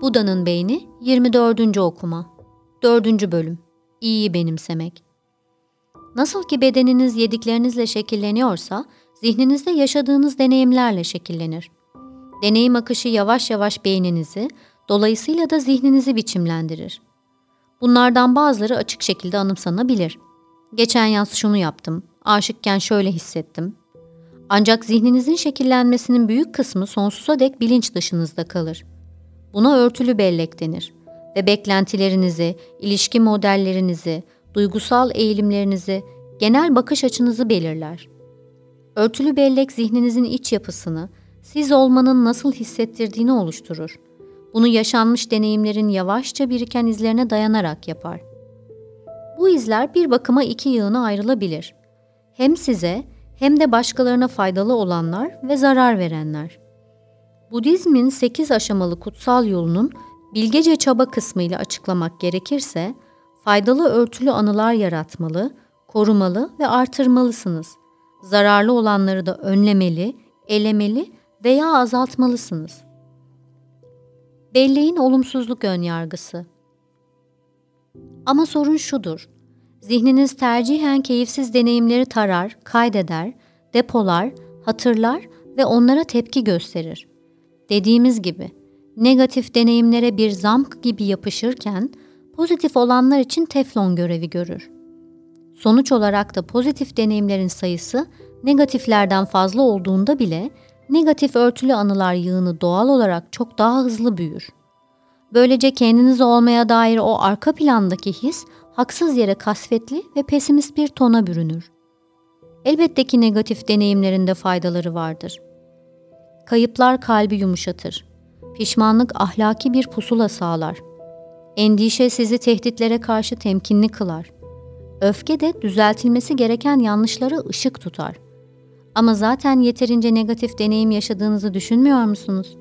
Buda'nın Beyni 24. Okuma 4. Bölüm İyiyi Benimsemek Nasıl ki bedeniniz yediklerinizle şekilleniyorsa, zihninizde yaşadığınız deneyimlerle şekillenir. Deneyim akışı yavaş yavaş beyninizi, dolayısıyla da zihninizi biçimlendirir. Bunlardan bazıları açık şekilde anımsanabilir. Geçen yaz şunu yaptım, aşıkken şöyle hissettim. Ancak zihninizin şekillenmesinin büyük kısmı sonsuza dek bilinç dışınızda kalır.'' Buna örtülü bellek denir ve beklentilerinizi, ilişki modellerinizi, duygusal eğilimlerinizi, genel bakış açınızı belirler. Örtülü bellek zihninizin iç yapısını, siz olmanın nasıl hissettirdiğini oluşturur. Bunu yaşanmış deneyimlerin yavaşça biriken izlerine dayanarak yapar. Bu izler bir bakıma iki yığına ayrılabilir. Hem size hem de başkalarına faydalı olanlar ve zarar verenler. Budizmin 8 aşamalı kutsal yolunun bilgece çaba kısmıyla açıklamak gerekirse, faydalı örtülü anılar yaratmalı, korumalı ve artırmalısınız. Zararlı olanları da önlemeli, elemeli veya azaltmalısınız. Belleğin olumsuzluk önyargısı. Ama sorun şudur. Zihniniz tercihen keyifsiz deneyimleri tarar, kaydeder, depolar, hatırlar ve onlara tepki gösterir. Dediğimiz gibi negatif deneyimlere bir zamk gibi yapışırken pozitif olanlar için teflon görevi görür. Sonuç olarak da pozitif deneyimlerin sayısı negatiflerden fazla olduğunda bile negatif örtülü anılar yığını doğal olarak çok daha hızlı büyür. Böylece kendiniz olmaya dair o arka plandaki his haksız yere kasvetli ve pesimist bir tona bürünür. Elbette ki negatif deneyimlerinde faydaları vardır. Kayıplar kalbi yumuşatır. Pişmanlık ahlaki bir pusula sağlar. Endişe sizi tehditlere karşı temkinli kılar. Öfke de düzeltilmesi gereken yanlışlara ışık tutar. Ama zaten yeterince negatif deneyim yaşadığınızı düşünmüyor musunuz?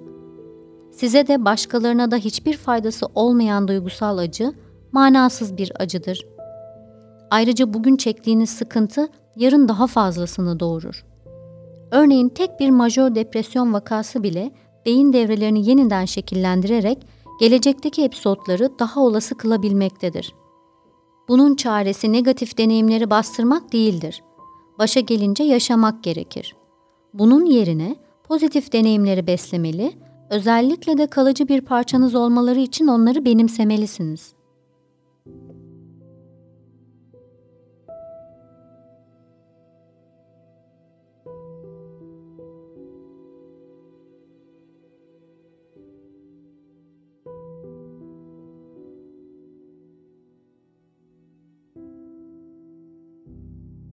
Size de başkalarına da hiçbir faydası olmayan duygusal acı, manasız bir acıdır. Ayrıca bugün çektiğiniz sıkıntı yarın daha fazlasını doğurur. Örneğin tek bir majör depresyon vakası bile beyin devrelerini yeniden şekillendirerek gelecekteki episodları daha olası kılabilmektedir. Bunun çaresi negatif deneyimleri bastırmak değildir. Başa gelince yaşamak gerekir. Bunun yerine pozitif deneyimleri beslemeli, özellikle de kalıcı bir parçanız olmaları için onları benimsemelisiniz.''